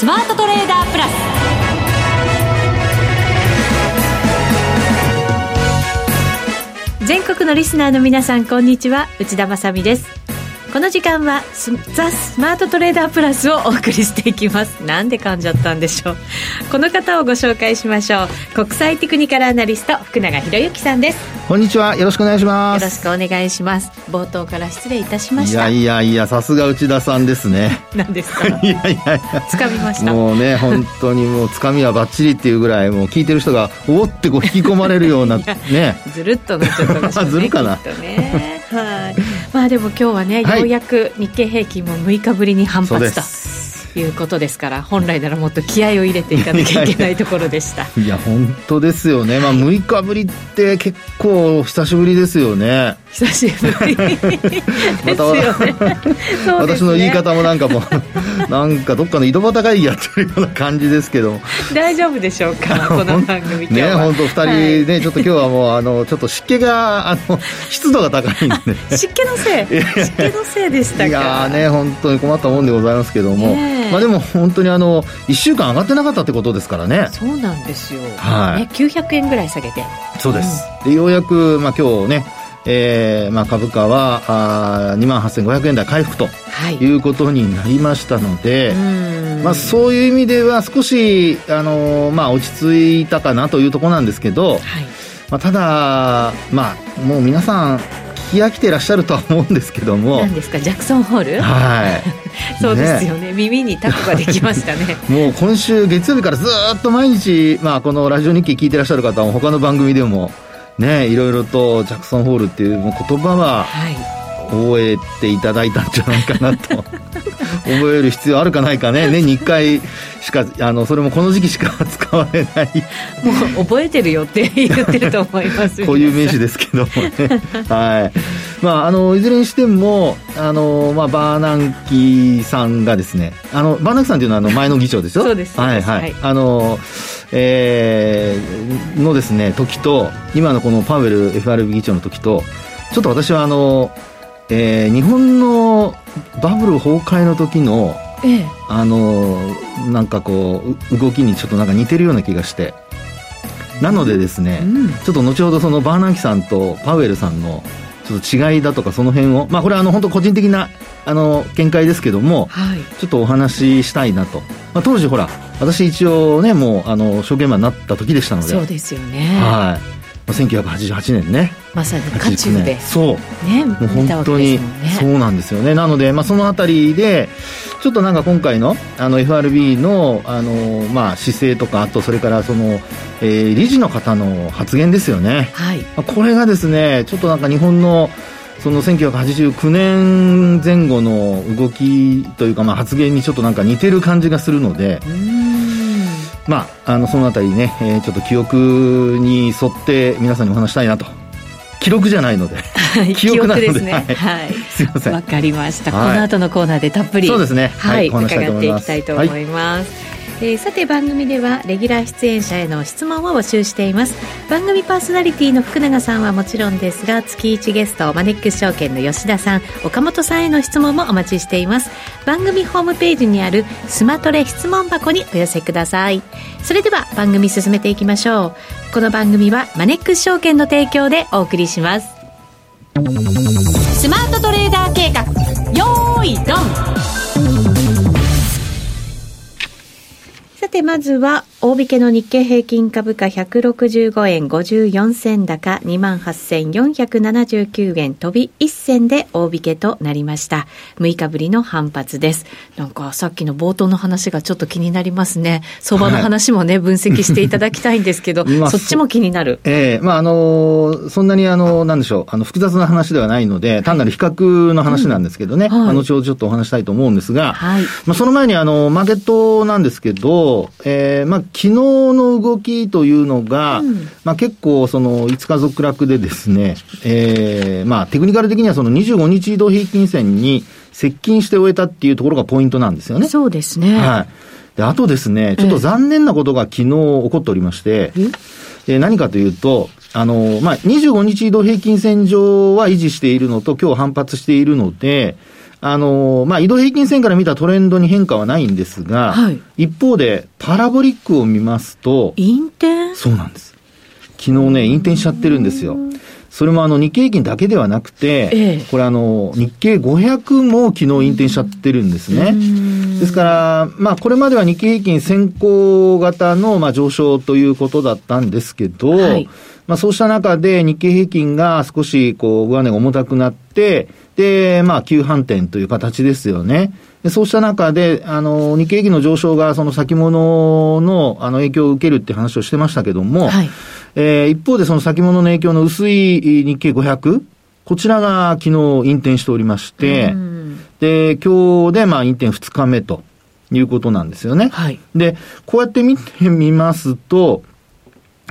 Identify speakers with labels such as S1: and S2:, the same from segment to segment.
S1: スマートトレーダープラス。全国のリスナーの皆さんこんにちは。内田まさです。この時間はザ・スマートトレーダープラスをお送りしていきます。なんで噛んじゃったんでしょう。この方をご紹介しましょう。国際テクニカルアナリスト福永博之さんです。
S2: こんにちは。よろしくお願いします。
S1: よろしくお願いします。冒頭から失礼いたしまし
S2: た。いやいやいやさすが内田さんですね。
S1: 何ですか？い
S2: やいやいや。
S1: つかみました。
S2: もうね本当にもうつかみはばっちりっていうぐらいもう聞いてる人がおおってこう引き込まれるような ね。
S1: ずるっとなっちゃったでしょうね
S2: ずるかな、
S1: ね、はい。まあでも今日はね、はい、ようやく日経平均も6日ぶりに反発と。いうことですから本来ならもっと気合を入れていかなきゃいけないところでした。
S2: いや本当ですよね、まあ、6日ぶりって結構久しぶりですよね。
S1: 久しぶり また、ね、
S2: 私の言い方もなんかもうなんかどっかの井戸端会議やってるような感じですけど。
S1: 大丈夫でしょうかこの番組
S2: ね本当二人ね、はい、ちょっと今日はもうあのちょっと湿気があの湿度が高いんで。
S1: 湿気のせい。湿気のせいでしたか。い
S2: やね本当に困ったもんでございますけども、まあでも本当にあの1週間上がってなかったってことですからね。
S1: そうなんですよ、はい、ね、900円ぐらい下げて。
S2: そうです、うん、でようやく、まあ、今日ねえーまあ、株価はあ2万8500円台回復とい。うことになりましたので、はい、まあ、そういう意味では少し、あのー、まあ、落ち着いたかなというところなんですけど、はい、まあ、ただ、まあ、もう皆さん聞き飽きてらっしゃるとは思うんですけども。
S1: 何ですか？ジャクソンホール？
S2: はい。
S1: そうですよね、ね、耳にタコができましたね。
S2: もう今週月曜日からずっと毎日、まあ、このラジオ日記聞いてらっしゃる方も他の番組でもね、いろいろとジャクソンホールっていう言葉は覚えていただいたんじゃないかなと。覚える必要あるかないかね。年に1回しかあのそれもこの時期しか 使われない。
S1: もう覚えてるよって言ってると思います。
S2: こういう名詞ですけどもね。はい。まああのいずれにしてもあの、まあ、バーナンキさんがですねあのバーナンキさんというのはあの前の議長ですよ
S1: そうです。
S2: はいはい、はい、あのえー、のですね時と今のこのパウエル FRB 議長の時とちょっと私はあのえー、日本のバブル崩壊の時の、ええ、あのなんかこう動きにちょっとなんか似てるような気がして。なのでですね、うん、ちょっと後ほどそのバーナンキさんとパウエルさんのちょっと違いだとかその辺をまあこれはあの本当個人的なあの見解ですけども、はい、ちょっとお話ししたいなと、まあ、当時ほら私一応ねもうあの証券マンになった時でしたので。
S1: そうですよね。
S2: はい。1988年ね
S1: まさに渦中で。
S2: そう。ねもう本当に、そうなんですよね。なので、まあ、そのあたりでちょっとなんか今回のあの FRB のあの、まあ、姿勢とかあとそれからその、えー、理事の方の発言ですよね、はい、これがですねちょっとなんか日本のその1989年前後の動きというか、まあ、発言にちょっとなんか似てる感じがするので。まあ、あのそのあたりね、えー、ちょっと記憶に沿って皆さんにお話したいなと記録じゃないので。
S1: 記憶で。ですね。
S2: はい、はい、すいません。
S1: わかりました、はい、この後のコーナーでたっぷり。
S2: そうですね。
S1: はい、伺っていきたいと思います、えー、さて番組ではレギュラー出演者への質問を募集しています。番組パーソナリティの福永さんはもちろんですが月1ゲストマネックス証券の吉田さん岡本さんへの質問もお待ちしています。番組ホームページにあるスマトレ質問箱にお寄せください。それでは番組進めていきましょうこの番組はマネックス証券の提供でお送りします。スマートトレーダー計画よーいドン。さて、まずは、大引けの日経平均株価165円54銭高28,479円飛び1銭で大引けとなりました。6日ぶりの反発です。なんかさっきの冒頭の話がちょっと気になりますね。相場の話もね、はい、分析していただきたいんですけど、そっちも気になる。
S2: ええー、まああのそんなにあの、なんでしょう、あの、複雑な話ではないので、単なる比較の話なんですけどね、うんはい、あの、後ほどちょっとお話したいと思うんですが、はい、まあその前にあの、マーケットなんですけど、えー、まあ、昨日の動きというのが、うん、まあ、結構、その、5日続落でですね、えー、まあ、テクニカル的にはその25日移動平均線に接近して終えたっていうところがポイントなんですよね。
S1: そうですね。
S2: はい。で、あとですね、ちょっと残念なことが昨日起こっておりまして、えー、何かというと、あの、まあ、25日移動平均線上は維持しているのと、今日反発しているので、あの、まあ、移動平均線から見たトレンドに変化はないんですが、はい、一方で、パラボリックを見ますと、
S1: 陰転？
S2: そうなんです。昨日ね、陰転しちゃってるんですよ。それもあの日経平均だけではなくて、ええ、これあの日経500も昨日引転しちゃってるんですね。ですから、まあこれまでは日経平均先行型のまあ上昇ということだったんですけど、はい、まあそうした中で日経平均が少しこう上値が重たくなって、で、まあ急反転という形ですよね。でそうした中で、あの、日経平均の上昇がその先物のあの影響を受けるって話をしてましたけども、はいえー、一方でその先物の影響の薄い日経500、こちらが昨日引転しておりまして、で、今日でまあ引転2日目ということなんですよね。はい。で、こうやって見てみますと、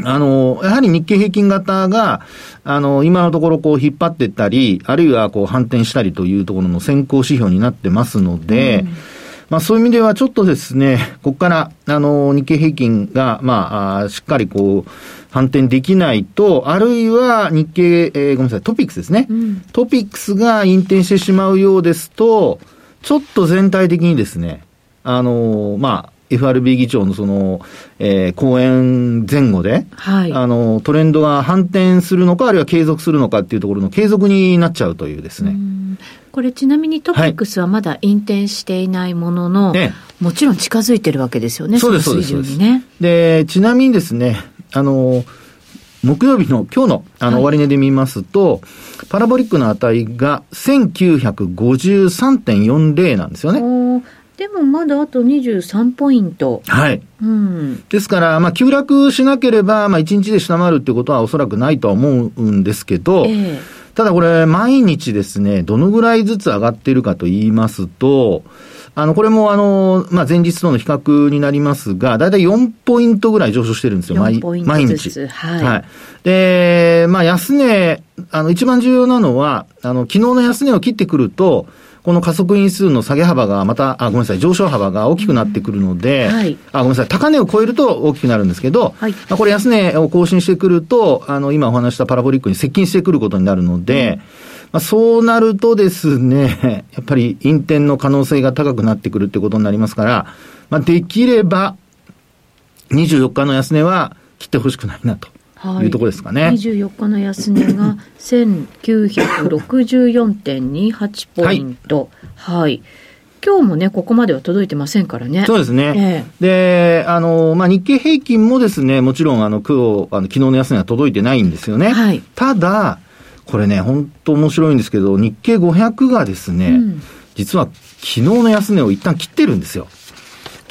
S2: あの、やはり日経平均型が、あの、今のところこう引っ張っていったり、あるいはこう反転したりというところの先行指標になってますので、うんまあそういう意味ではちょっとですね、ここから、あの、日経平均が、まあ、しっかりこう、反転できないと、あるいは日経、えー、ごめんなさい、トピックスですね。うん、トピックスが引転してしまうようですと、ちょっと全体的にですね、あの、まあ、FRB 議長のその、えー、講演前後で、はい、あの、トレンドが反転するのか、あるいは継続するのかっていうところの継続になっちゃうというですね。
S1: これちなみにトピックスはまだ引転していないものの、はい、もちろん近づいてるわけですよね、
S2: そうです、そうです。ね、で、ちなみにですね、あの、木曜日の今日のあの終値で見ますと、はい、パラボリックの値が1953.40なんですよね。
S1: でもまだあと23ポイント。
S2: はい。うん。ですから、まあ、急落しなければ、まあ、1日で下回るってことはおそらくないとは思うんですけど、えー、ただこれ、毎日ですね、どのぐらいずつ上がっているかと言いますと、あの、これもあの、まあ、前日との比較になりますが、だいたい4ポイントぐらい上昇してるんですよ、毎日。はい。はい。で、まあ、安値、あの、一番重要なのは、あの、昨日の安値を切ってくると、この加速因数の下げ幅がまた、あ、ごめんなさい、上昇幅が大きくなってくるので、うんはい、あ、ごめんなさい、高値を超えると大きくなるんですけど、はい、まあ、これ安値を更新してくると、あの、今お話したパラボリックに接近してくることになるので、うん、まあ、そうなるとですね、やっぱり陰転の可能性が高くなってくるってことになりますから、まあ、できれば、24日の安値は切ってほしくないなと。いうところですかね。
S1: 24日の安値が 1964.28ポイント。はい、はい今日もね、ここまでは届いてませんからね。
S2: そうですね。えで、あの、まあ、日経平均もですね、もちろん、あの、今日、あの、昨日の安値は届いてないんですよね。はい。ただ、これね、本当面白いんですけど、日経500がですね、うん、実は昨日の安値を一旦切ってるんですよ。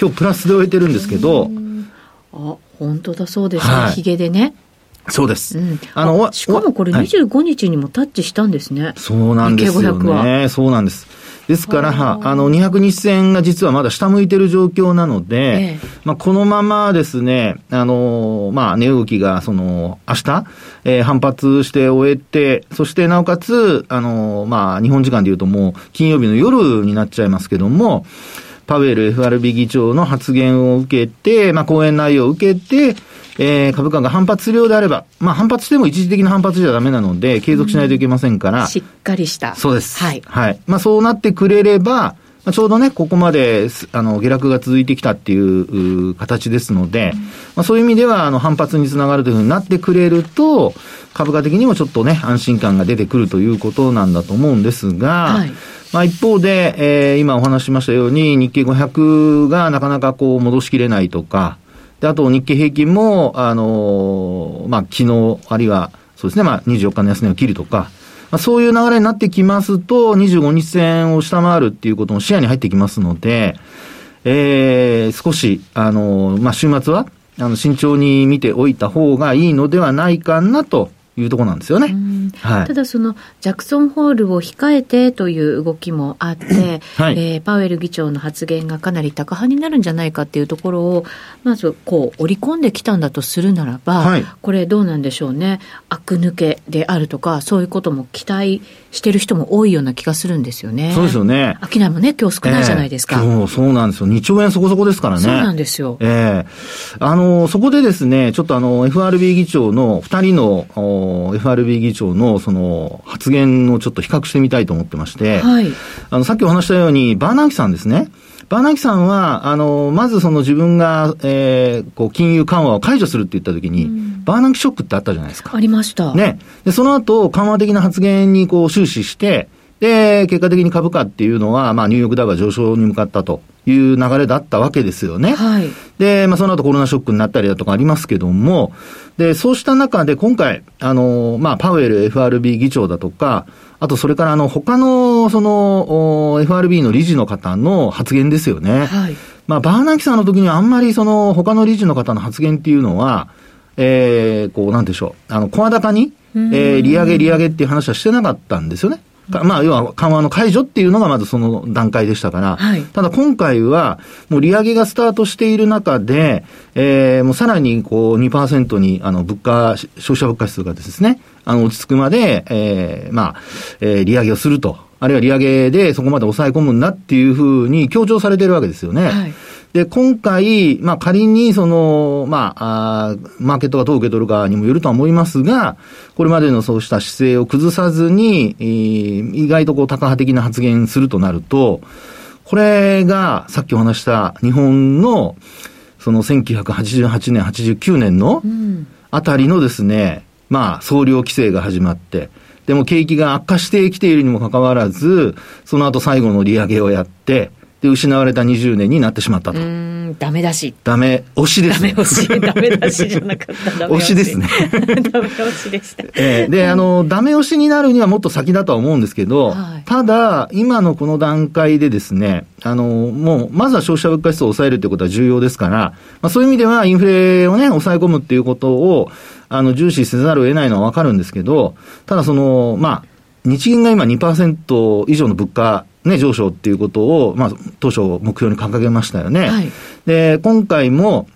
S2: 今日プラスで終えてるんですけど。
S1: あ、本当だそうですね。はい、ヒゲでね。
S2: そうです。う
S1: ん、あのしかもこれ25日にもタッチしたんですね。はい、
S2: そうなんですよね。そうなんです。ですから、あの、200日線が実はまだ下向いてる状況なので、ええ、まあ、このままですね、あの、まあ、値動きが、その、明日、えー、反発して終えて、そしてなおかつ、あの、まあ、日本時間で言うともう、金曜日の夜になっちゃいますけども、パウエル FRB 議長の発言を受けて、まあ、講演内容を受けて、えー、株価が反発するようであれば、まあ反発しても一時的な反発じゃダメなので、継続しないといけませんから。うん、
S1: しっかりした。
S2: そうです。はい。はい。まあそうなってくれれば、まあ、ちょうどね、ここまで、あの、下落が続いてきたっていう形ですので、うん、まあそういう意味では、あの、反発につながるというふうになってくれると、株価的にもちょっとね、安心感が出てくるということなんだと思うんですが、はいまあ一方で、えー、今お話ししましたように、日経500がなかなかこう戻しきれないとか、で、あと日経平均も、あのー、まあ、昨日、あるいは、そうですね、まあ、24日の安値を切るとか、まあ、そういう流れになってきますと、25日線を下回るっていうことも視野に入ってきますので、えー、少し、あのー、まあ、週末は、あの、慎重に見ておいた方がいいのではないかなというところなんですよね。
S1: はい、ただそのジャクソンホールを控えてという動きもあって、はい、えー、パウエル議長の発言がかなり高派になるんじゃないかっていうところを、まずこう織り込んできたんだとするならば、はい、これどうなんでしょうね。悪抜けであるとか、そういうことも期待してる人も多いような気がするんですよね。
S2: そうですよね。
S1: 商いもね、今日少ないじゃないですか。
S2: えー、そうそうなんですよ。2兆円そこそこですからね。そう
S1: なんですよ。
S2: ええー、あの、そこでですね、ちょっとあの、FRB 議長の2人の、の、FRB 議長の、その、発言をちょっと比較してみたいと思ってまして、はい、あの、さっきお話したように、バーナーキさんですね。バーナーキさんは、あの、まずその自分が、えー、こう、金融緩和を解除するって言ったときに、うん、バーナーキショックってあったじゃないですか。
S1: ありました。
S2: ね。で、その後、緩和的な発言にこう終始して、で、結果的に株価っていうのは、まあ、ニューヨークダウが上昇に向かったという流れだったわけですよね。はい。で、まあ、その後コロナショックになったりだとかありますけども、で、そうした中で今回、あの、まあ、パウエル FRB 議長だとか、あとそれからあの、他の、その、FRB の理事の方の発言ですよね。はい。まあ、バーナーキさんの時にはあんまりその、他の理事の方の発言っていうのは、えー、こう、なんでしょう。あの、声高に、えー、利上げ利上げっていう話はしてなかったんですよね。まあ、要は緩和の解除っていうのがまずその段階でしたから、はい、ただ今回は、もう利上げがスタートしている中で、えー、もうさらにこう2%に、あの、物価、消費者物価指数がですね、あの、落ち着くまで、えー、まあ、えー、利上げをすると。あるいは利上げでそこまで抑え込むんだっていうふうに強調されてるわけですよね。はいで、今回、まあ仮にその、まあ、あマーケットがどう受け取るかにもよるとは思いますが、これまでのそうした姿勢を崩さずに、えー、意外とこう、高派的な発言するとなると、これが、さっきお話した日本の、その1988年、89年のあたりのですね、うん、まあ、総量規制が始まって、でも景気が悪化してきているにもかかわらず、その後最後の利上げをやって、で、失われた20年になってしまったと。
S1: ダメだし。
S2: ダメ、押しです、
S1: ね。ダメ押し、ダメ出しじゃなかった。
S2: 押しですね。
S1: ダメ押しでした。
S2: えー、で、あの、ダメ押しになるにはもっと先だとは思うんですけど、はい、ただ、今のこの段階でですね、あの、もう、まずは消費者物価指数を抑えるということは重要ですから、まあ、そういう意味ではインフレをね、抑え込むっていうことを、あの、重視せざるを得ないのはわかるんですけど、ただその、まあ、日銀が今2%以上の物価ね、上昇っていうことを、まあ、当初目標に掲げましたよね。はい、で、今回も、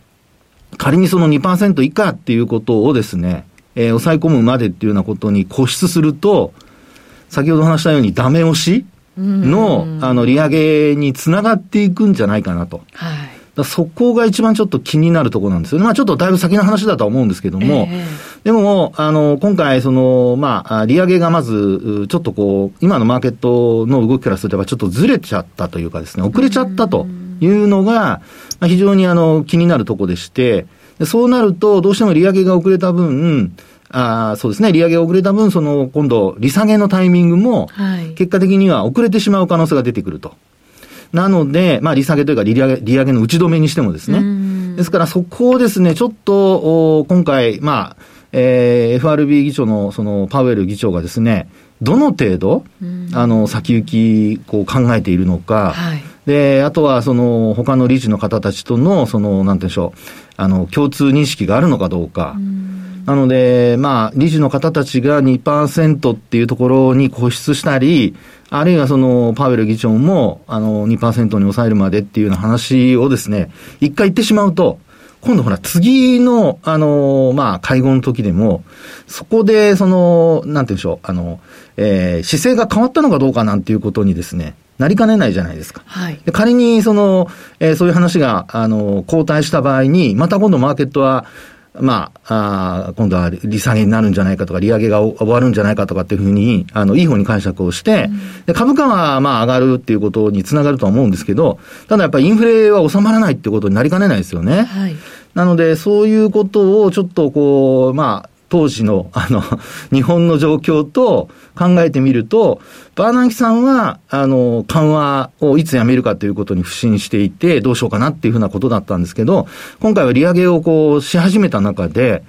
S2: 仮にその2%以下っていうことをですね、えー、抑え込むまでっていうようなことに固執すると、先ほど話したようにダメ押しの、あの、利上げにつながっていくんじゃないかなと。はい。そこが一番ちょっと気になるところなんですよね。まあちょっとだいぶ先の話だとは思うんですけども、えーでも、あの、今回、その、まあ、利上げがまず、ちょっとこう、今のマーケットの動きからすれば、ちょっとずれちゃったというかですね、遅れちゃったというのが、まあ、非常にあの、気になるところでして、そうなると、どうしても利上げが遅れた分、あそうですね、利上げが遅れた分、その、今度、利下げのタイミングも、結果的には遅れてしまう可能性が出てくると。なので、まあ、利下げというか利上げ、利上げの打ち止めにしてもですね。ですから、そこをですね、ちょっと、今回、まあ、えー、FRB 議長のそのパウエル議長がですね、どの程度、あの、先行き、こう考えているのか、はい、で、あとは、その、他の理事の方たちとの、その、なんていうんでしょう、あの、共通認識があるのかどうか。うなので、まあ、理事の方たちが2%っていうところに固執したり、あるいはその、パウエル議長も、あの、2%に抑えるまでっていうような話をですね、一回言ってしまうと、今度ほら、次の、あの、まあ、会合の時でも、そこで、その、なんて言うんでしょう、あの、えー、姿勢が変わったのかどうかなんていうことにですね、なりかねないじゃないですか。はい。で仮に、その、えー、そういう話が、あの、後退した場合に、また今度マーケットは、まあ、あ今度は利下げになるんじゃないかとか、利上げが終わるんじゃないかとかっていうふうに、あの、いい方に解釈をして、うん、で株価はまあ上がるっていうことにつながるとは思うんですけど、ただやっぱりインフレは収まらないっていうことになりかねないですよね。はい。なので、そういうことをちょっとこう、まあ、当時の、あの、日本の状況と考えてみると、バーナンキさんは、あの、緩和をいつやめるかということに不信していて、どうしようかなっていうふうなことだったんですけど、今回は利上げをこう、し始めた中で、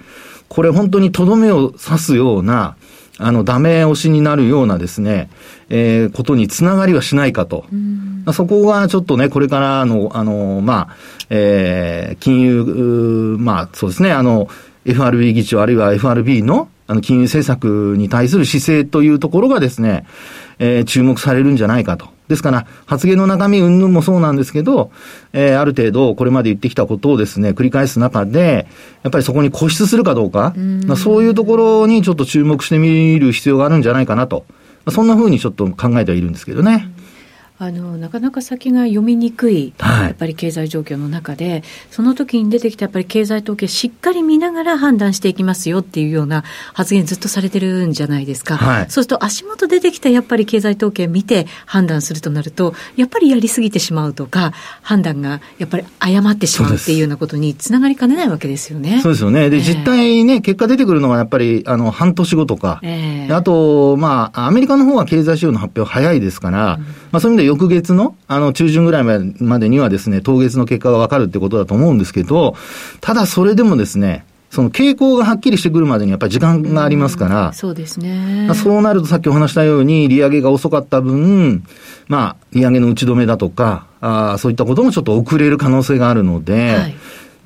S2: これ本当にとどめを刺すような、あの、ダメ押しになるようなですね、えー、ことにつながりはしないかと。そこがちょっとね、これからの、あの、まあ、えー、金融、まあ、そうですね、あの、FRB 議長あるいは FRB のあの金融政策に対する姿勢というところがですね、えー、注目されるんじゃないかと。ですから、発言の中身云々もそうなんですけど、えー、ある程度これまで言ってきたことをですね、繰り返す中で、やっぱりそこに固執するかどうか、うそういうところにちょっと注目してみる必要があるんじゃないかなと。そんなふうにちょっと考えてはいるんですけどね。
S1: あのなかなか先が読みにくい、やっぱり経済状況の中で、その時に出てきたやっぱり経済統計、しっかり見ながら判断していきますよっていうような発言、ずっとされてるんじゃないですか、はい、そうすると足元出てきたやっぱり経済統計見て判断するとなると、やっぱりやりすぎてしまうとか、判断がやっぱり誤ってしまうっていうようなことにつながりかねないわけですよね。
S2: そうですよね。で、えー、実態ね、結果出てくるのがやっぱりあの半年後とか、えー、あと、まあ、アメリカの方は経済指標の発表早いですから、うん、まあ、そういう意味で翌月のあの中旬ぐらいまでにはですね、当月の結果がわかるってことだと思うんですけど、ただそれでもですね、その傾向がはっきりしてくるまでにやっぱり時間がありますから、
S1: そうですね。
S2: そうなるとさっきお話したように、利上げが遅かった分、まあ、利上げの打ち止めだとか、あそういったこともちょっと遅れる可能性があるので、はい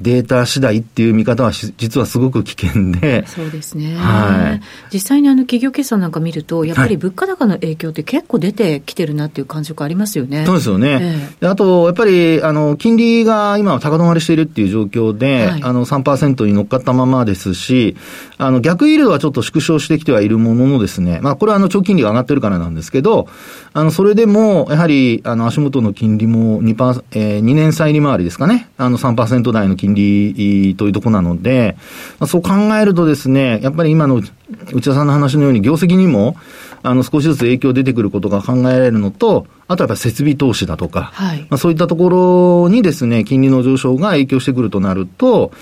S2: データ次第っていう見方は実はすごく危険で。
S1: そうですね。はい。実際にあの企業決算なんか見ると、やっぱり物価高の影響って結構出てきてるなっていう感触ありますよね。
S2: そうですよね。えー、あと、やっぱり、あの、金利が今は高止まりしているっていう状況で、はい、あの、3%に乗っかったままですし、あの、逆イールドはちょっと縮小してきてはいるもののですね、まあ、これはあの、長期金利が上がってるからなんですけど、あの、それでも、やはり、あの、足元の金利も2%、えー、2年債利回りですかね、あの3%台の金利というところなので、まあ、そう考えるとですね、やっぱり今の内田さんの話のように業績にも、あの、少しずつ影響出てくることが考えられるのと、あとはやっぱり設備投資だとか、はい、まあ、そういったところにですね、金利の上昇が影響してくるとなると、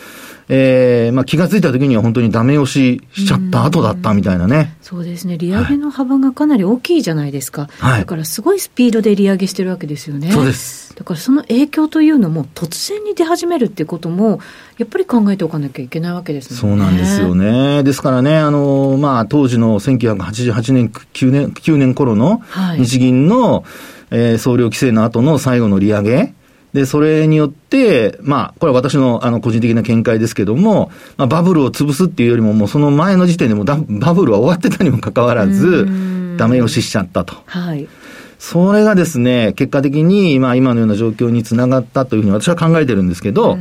S2: えー、まあ気がついた時には本当にダメ押ししちゃった後だったみたいなね。
S1: そうですね。利上げの幅がかなり大きいじゃないですか。はい、だからすごいスピードで利上げしてるわけですよね。
S2: そうです。
S1: だからその影響というのも突然に出始めるっていうことも、やっぱり考えておかなきゃいけないわけですね。
S2: そうなんですよね。ですからね、あの、まあ当時の1988年、9年、9年頃の日銀の、はい、えー、総量規制の後の最後の利上げ。で、それによって、まあ、これは私のあの個人的な見解ですけども、まあ、バブルを潰すっていうよりも、もうその前の時点でもバブルは終わってたにもかかわらず、ダメ押ししちゃったと。はい。それがですね、結果的に、まあ、今のような状況につながったというふうに私は考えてるんですけど、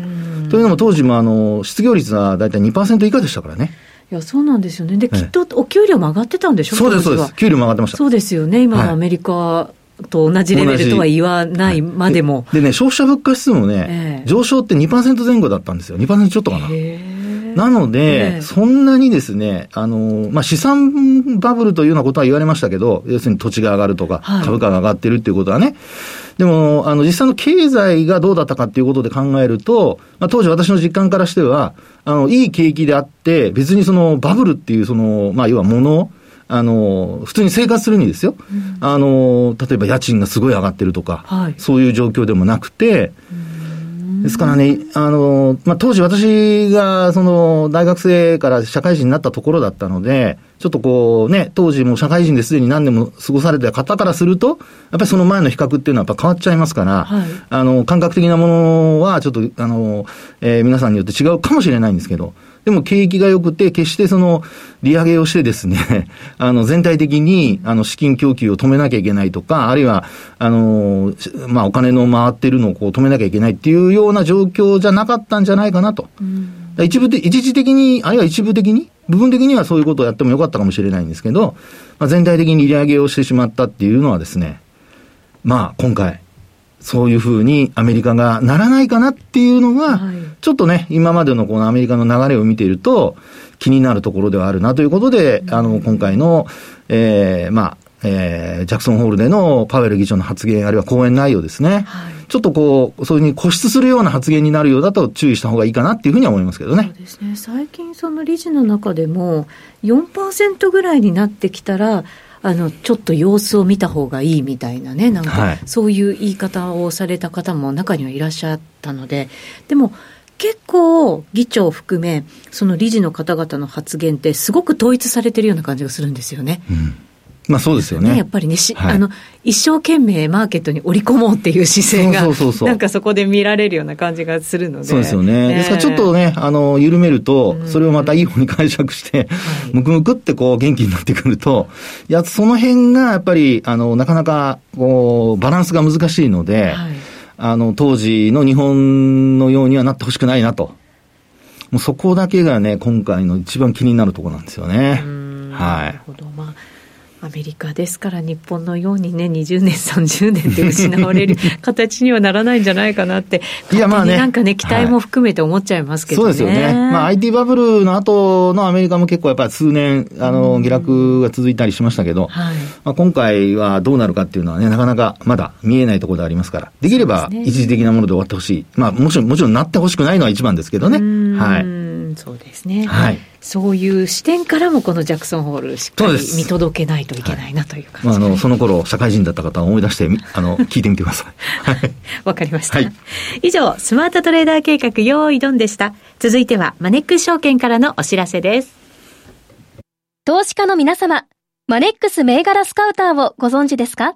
S2: というのも当時もあの、失業率は大体2%以下でしたからね。
S1: いや、そうなんですよね。で、きっとお給料も上がってたんでしょ？
S2: そうです、そうです。給料も上がってました。
S1: そうですよね。今のアメリカと同じレベルとは言わないまでも。
S2: ででね、消費者物価指数もね、えー、上昇って2%前後だったんですよ。2%ちょっとかな。なので、えー、そんなにですね、あの、まあ、資産バブルというようなことは言われましたけど、要するに土地が上がるとか、はい、株価が上がってるっていうことはね。でも、あの、実際の経済がどうだったかっていうことで考えると、まあ、当時私の実感からしては、あの、いい景気であって、別にそのバブルっていう、その、まあ、要は物、あの、普通に生活するにですよ、うん、あの、例えば家賃がすごい上がってるとか、はい、そういう状況でもなくて、ですからね、あの、まあ、当時私が、その、大学生から社会人になったところだったので、ちょっとこうね、当時も社会人ですでに何年も過ごされた方からすると、やっぱりその前の比較っていうのはやっぱ変わっちゃいますから、はい、あの、感覚的なものはちょっと、あの、えー、皆さんによって違うかもしれないんですけど、でも景気が良くて、決してその、利上げをしてですね、あの、全体的に、あの、資金供給を止めなきゃいけないとか、あるいは、あの、まあ、お金の回ってるのをこう止めなきゃいけないっていうような状況じゃなかったんじゃないかなと。一部で、一時的に、あるいは一部的に、部分的にはそういうことをやってもよかったかもしれないんですけど、まあ、全体的に利上げをしてしまったっていうのはですね、まあ、今回、そういうふうにアメリカがならないかなっていうのが、はい、ちょっとね、今までのこのアメリカの流れを見ていると、気になるところではあるなということで、うん、あの、今回の、ええー、まあ、えー、ジャクソンホールでのパウエル議長の発言、あるいは講演内容ですね。はい、ちょっとこう、そういうふうに固執するような発言になるようだと注意した方がいいかなっていうふうには思いますけどね。
S1: そうですね。最近その理事の中でも、4%ぐらいになってきたら、あのちょっと様子を見た方がいいみたいなね、なんか、そういう言い方をされた方も中にはいらっしゃったので、でも、結構、議長を含め、その理事の方々の発言って、すごく統一されてるような感じがするんですよね。
S2: うんまあそうですよね。
S1: やっぱりね、はい、あの、一生懸命マーケットに織り込もうっていう姿勢が、そうそうそうなんかそこで見られるような感じがするので。
S2: そうですよね。ですからちょっとね、あの、緩めると、それをまたいい方に解釈して、むくむくってこう元気になってくると、いや、その辺がやっぱり、あの、なかなか、こう、バランスが難しいので、はい、あの、当時の日本のようにはなってほしくないなと。もうそこだけがね、今回の一番気になるところなんですよね。はい。なるほど。まあ
S1: アメリカですから日本のようにね20年30年で失われる 形にはならないんじゃないかなっていやまあね。なんかね期待も含めて思っちゃいますけどね、
S2: はい、そうですよね、まあ、IT バブルの後のアメリカも結構やっぱり数年あの下落が続いたりしましたけど、はい、まあ、今回はどうなるかっていうのはねなかなかまだ見えないところでありますからできれば一時的なもので終わってほしい、まあもちろんもちろんなってほしくないのは一番ですけどね。はい
S1: そうですね。はい。そういう視点からもこのジャクソンホールしっかり見届けないといけないなという感じ、はい、まあ、あ
S2: のその頃社会人だった方を思い出してあの聞いてみてくださ
S1: い。わかりました、はい、以上スマートトレーダー計画用意ドンでした。続いてはマネックス証券からのお知らせです。
S3: 投資家の皆様マネックス銘柄スカウターをご存知ですか？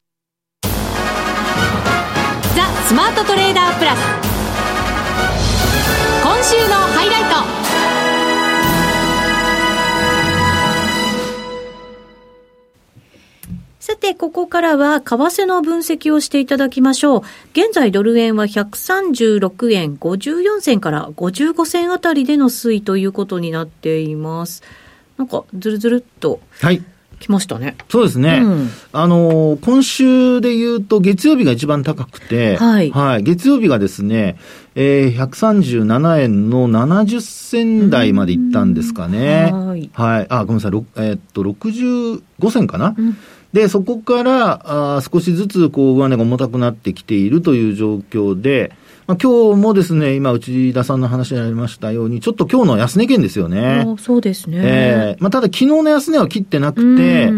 S1: スマートトレーダープラス今週のハイライトさて、ここからは為替の分析をしていただきましょう。現在ドル円は136円54銭から55銭あたりでの推移ということになっています。なんか、ずるずるっと。
S2: はい。
S1: 来ましたね。
S2: そうですね。うん、あの、今週で言うと月曜日が一番高くて、はい。はい。月曜日がですね、えー、137円の70銭台までいったんですかね。はい。はい。あ、ごめんなさい。えー、っと、65銭かな。うんで、そこからあ少しずつこう上値が重たくなってきているという状況で、まあ、今日もですね、今、内田さんの話にありましたように、ちょっと今日の安値圏ですよね。
S1: そうですね。
S2: えー、まあ、ただ昨日の安値は切ってなくて、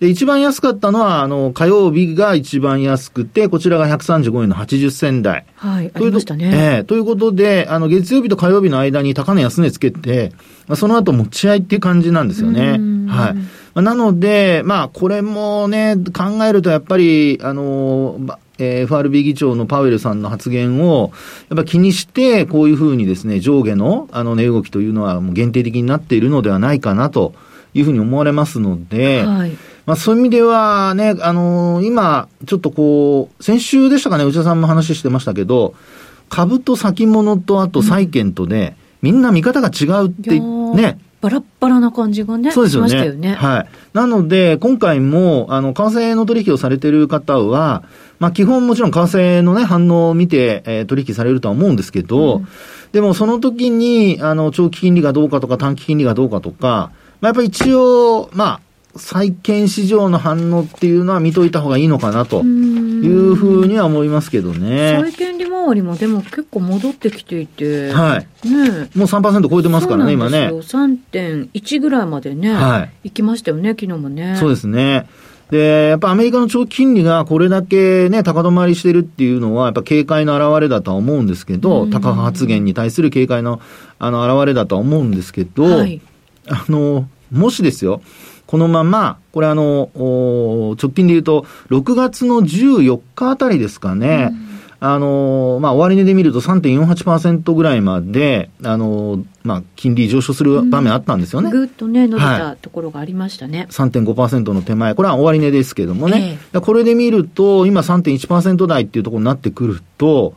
S2: で、一番安かったのは、あの、火曜日が一番安くて、こちらが135円の80銭台。
S1: はい、ありましたね。
S2: えー、ということで、あの、月曜日と火曜日の間に高値安値つけて、まあ、その後持ち合いっていう感じなんですよね。はい。なので、まあ、これもね、考えるとやっぱり、あの、えー、FRB 議長のパウエルさんの発言を、やっぱ気にして、こういうふうにですね、上下の、あの、値動きというのはもう限定的になっているのではないかなというふうに思われますので、はい。まあそういう意味ではね、あのー、今、ちょっとこう、先週でしたかね、内田さんも話してましたけど、株と先物とあと債券とで、うん、みんな見方が違うってね、
S1: バラッバラな感じがね、
S2: そうですよね。よねはい。なので、今回も、あの、為替の取引をされている方は、まあ、基本もちろん為替のね、反応を見て、えー、取引されるとは思うんですけど、うん、でもその時に、あの、長期金利がどうかとか短期金利がどうかとか、まあ、やっぱり一応、まあ、債券市場の反応っていうのは見といた方がいいのかなというふうには思いますけどね。
S1: 債券利回りもでも結構戻ってきていて。
S2: はい。ねもう3%超えてますからね、今ね。
S1: 3.1ぐらいまでね。はい。行きましたよね、昨日もね。
S2: そうですね。で、やっぱアメリカの長期金利がこれだけね、高止まりしてるっていうのは、やっぱ警戒の表れだとは思うんですけど、高派発言に対する警戒の、あの、表れだとは思うんですけど、はい、あの、もしですよ、このまま、これあの、直近で言うと、6月の14日あたりですかね、うんあのまあ、終値で見ると3.48%ぐらいまで、あのまあ、金利上昇する場面あったんですよね。
S1: ぐっとね、伸びたところがありましたね。はい、
S2: 3.5%の手前、これは終値ですけどもね。えー、これで見ると、今3.1%台っていうところになってくると、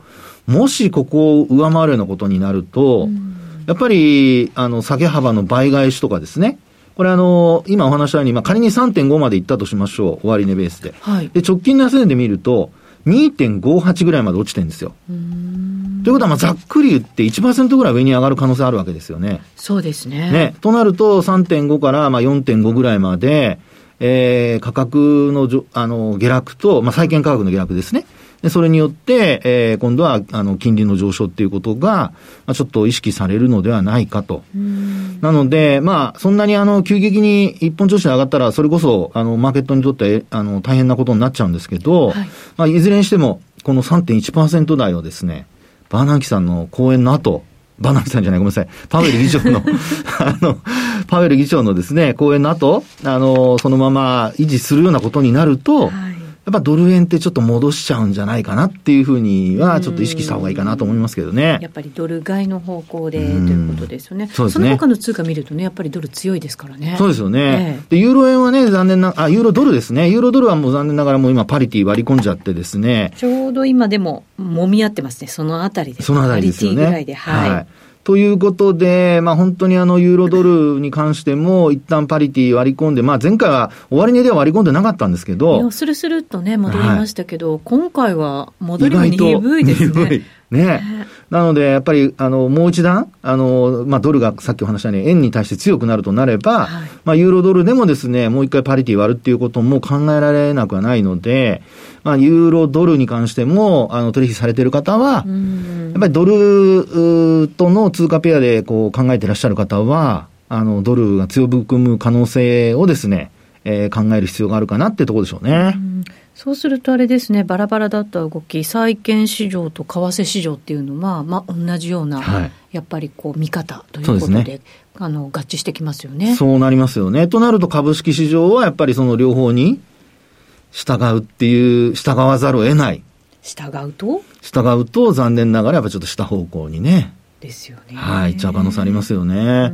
S2: もしここを上回るようなことになると、やっぱり、あの、下げ幅の倍返しとかですね。これあの、今お話したように、まあ、仮に3.5までいったとしましょう。終値ベースで。はい、で、直近の安値で見ると、2.58ぐらいまで落ちてるんですよ。ということは、まあ、ざっくり言って1%ぐらい上に上がる可能性あるわけですよね。
S1: そうですね。
S2: ね。となると、3.5からまあ4.5ぐらいまで、えー、価格のじょあの下落と、まあ、債券価格の下落ですね。で、それによって、えー、今度は、あの、金利の上昇っていうことが、まあ、ちょっと意識されるのではないかと。なので、まあ、そんなにあの、急激に一本調子で上がったら、それこそ、あの、マーケットにとって、あの、大変なことになっちゃうんですけど、はい、まあ、いずれにしても、この3.1%台をですね、バーナンキさんの講演の後、バーナンキさんじゃない、ごめんなさい。パウエル議長の あの、パウエル議長のですね、講演の後、あの、そのまま維持するようなことになると、はいやっぱドル円ってちょっと戻しちゃうんじゃないかなっていうふうには、ちょっと意識した方がいいかなと思いますけどね。
S1: やっぱりドル買いの方向でということですよね。そうですね。その他の通貨見るとね、やっぱりドル強いですからね。
S2: そうですよね。えで、ユーロ円はね、残念な、あ、ユーロドルですね。ユーロドルはもう残念ながらもう今パリティ割り込んじゃってですね。
S1: ちょうど今でも揉み合ってますね。そのあたりで。
S2: そのあたりですよね。
S1: パリティぐらいで。はい、はい
S2: ということで、まあ本当にあのユーロドルに関しても一旦パリティ割り込んで、まあ前回は終値では割り込んでなかったんですけど。
S1: スルスルっとね、戻りましたけど、はい、今回は戻りが鈍いですね。
S2: ね。なので、やっぱり、あの、もう一段、あの、まあ、ドルがさっきお話したように、円に対して強くなるとなれば、はい、まあ、ユーロドルでもですね、もう一回パリティ割るっていうことも考えられなくはないので、まあ、ユーロドルに関しても、あの、取引されている方は、やっぱりドルとの通貨ペアで、こう、考えていらっしゃる方は、あの、ドルが強含む可能性をですね、えー、考える必要があるかなってところでしょうね。う
S1: そうするとあれですね、バラバラだった動き、債券市場と為替市場っていうのは、まあ、同じような、はい、やっぱりこう見方ということで、ね、あの合致してきますよね。
S2: そうなりますよね。となると株式市場はやっぱりその両方に従うっていう、従わざるを得ない。
S1: 従うと？
S2: 従うと残念ながらやっぱちょっと下方向にね。
S1: ですよね。
S2: はい、行っちゃう可能性ありますよね。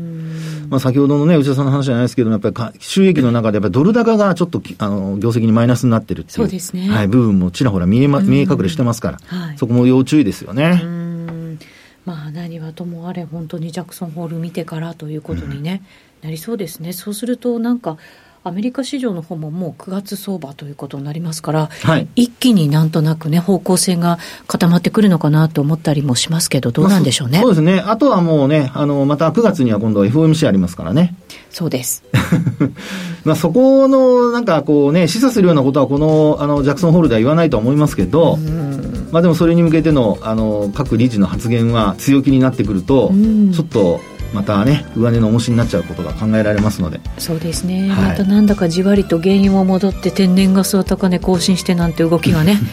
S2: まあ、先ほどのね、内田さんの話じゃないですけども、やっぱり収益の中でやっぱりドル高がちょっと、あの、業績にマイナスになってるっていう。
S1: そうですね。
S2: はい、部分もちらほら見えま、見え隠れしてますから、はい、そこも要注意ですよね。
S1: まあ、何はともあれ、本当にジャクソンホール見てからということにね、うん、なりそうですね。そうすると、なんか、アメリカ市場の方ももう9月相場ということになりますから、はい、一気になんとなくね、方向性が固まってくるのかなと思ったりもしますけど、どうなんでしょうね。ま
S2: あ、そうですね。あとはもうね、あの、また9月には今度 FOMC ありますからね。
S1: そうです。
S2: まあそこの、なんかこうね、示唆するようなことは、この、あの、ジャクソンホールでは言わないと思いますけど、まあでもそれに向けての、あの、各理事の発言は強気になってくると、ちょっと、またね上値の重しになっちゃうことが考えられますので。
S1: そうですね、はい、またなんだかじわりと原油も戻って天然ガスは高値更新してなんて動きがね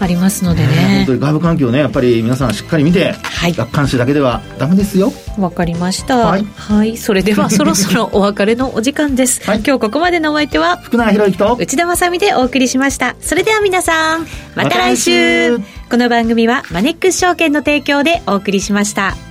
S1: ありますのでね、
S2: 本当に外部環境ねやっぱり皆さんしっかり見て、はい、楽観視だけではダメですよ。
S1: わかりました、はい、はい、それでは そろそろお別れのお時間です、はい、今日ここまでのお相手は
S2: 福永博之と
S1: 内田まさみでお送りしました。それでは皆さんまた来週。ま、来週。この番組はマネックス証券の提供でお送りしました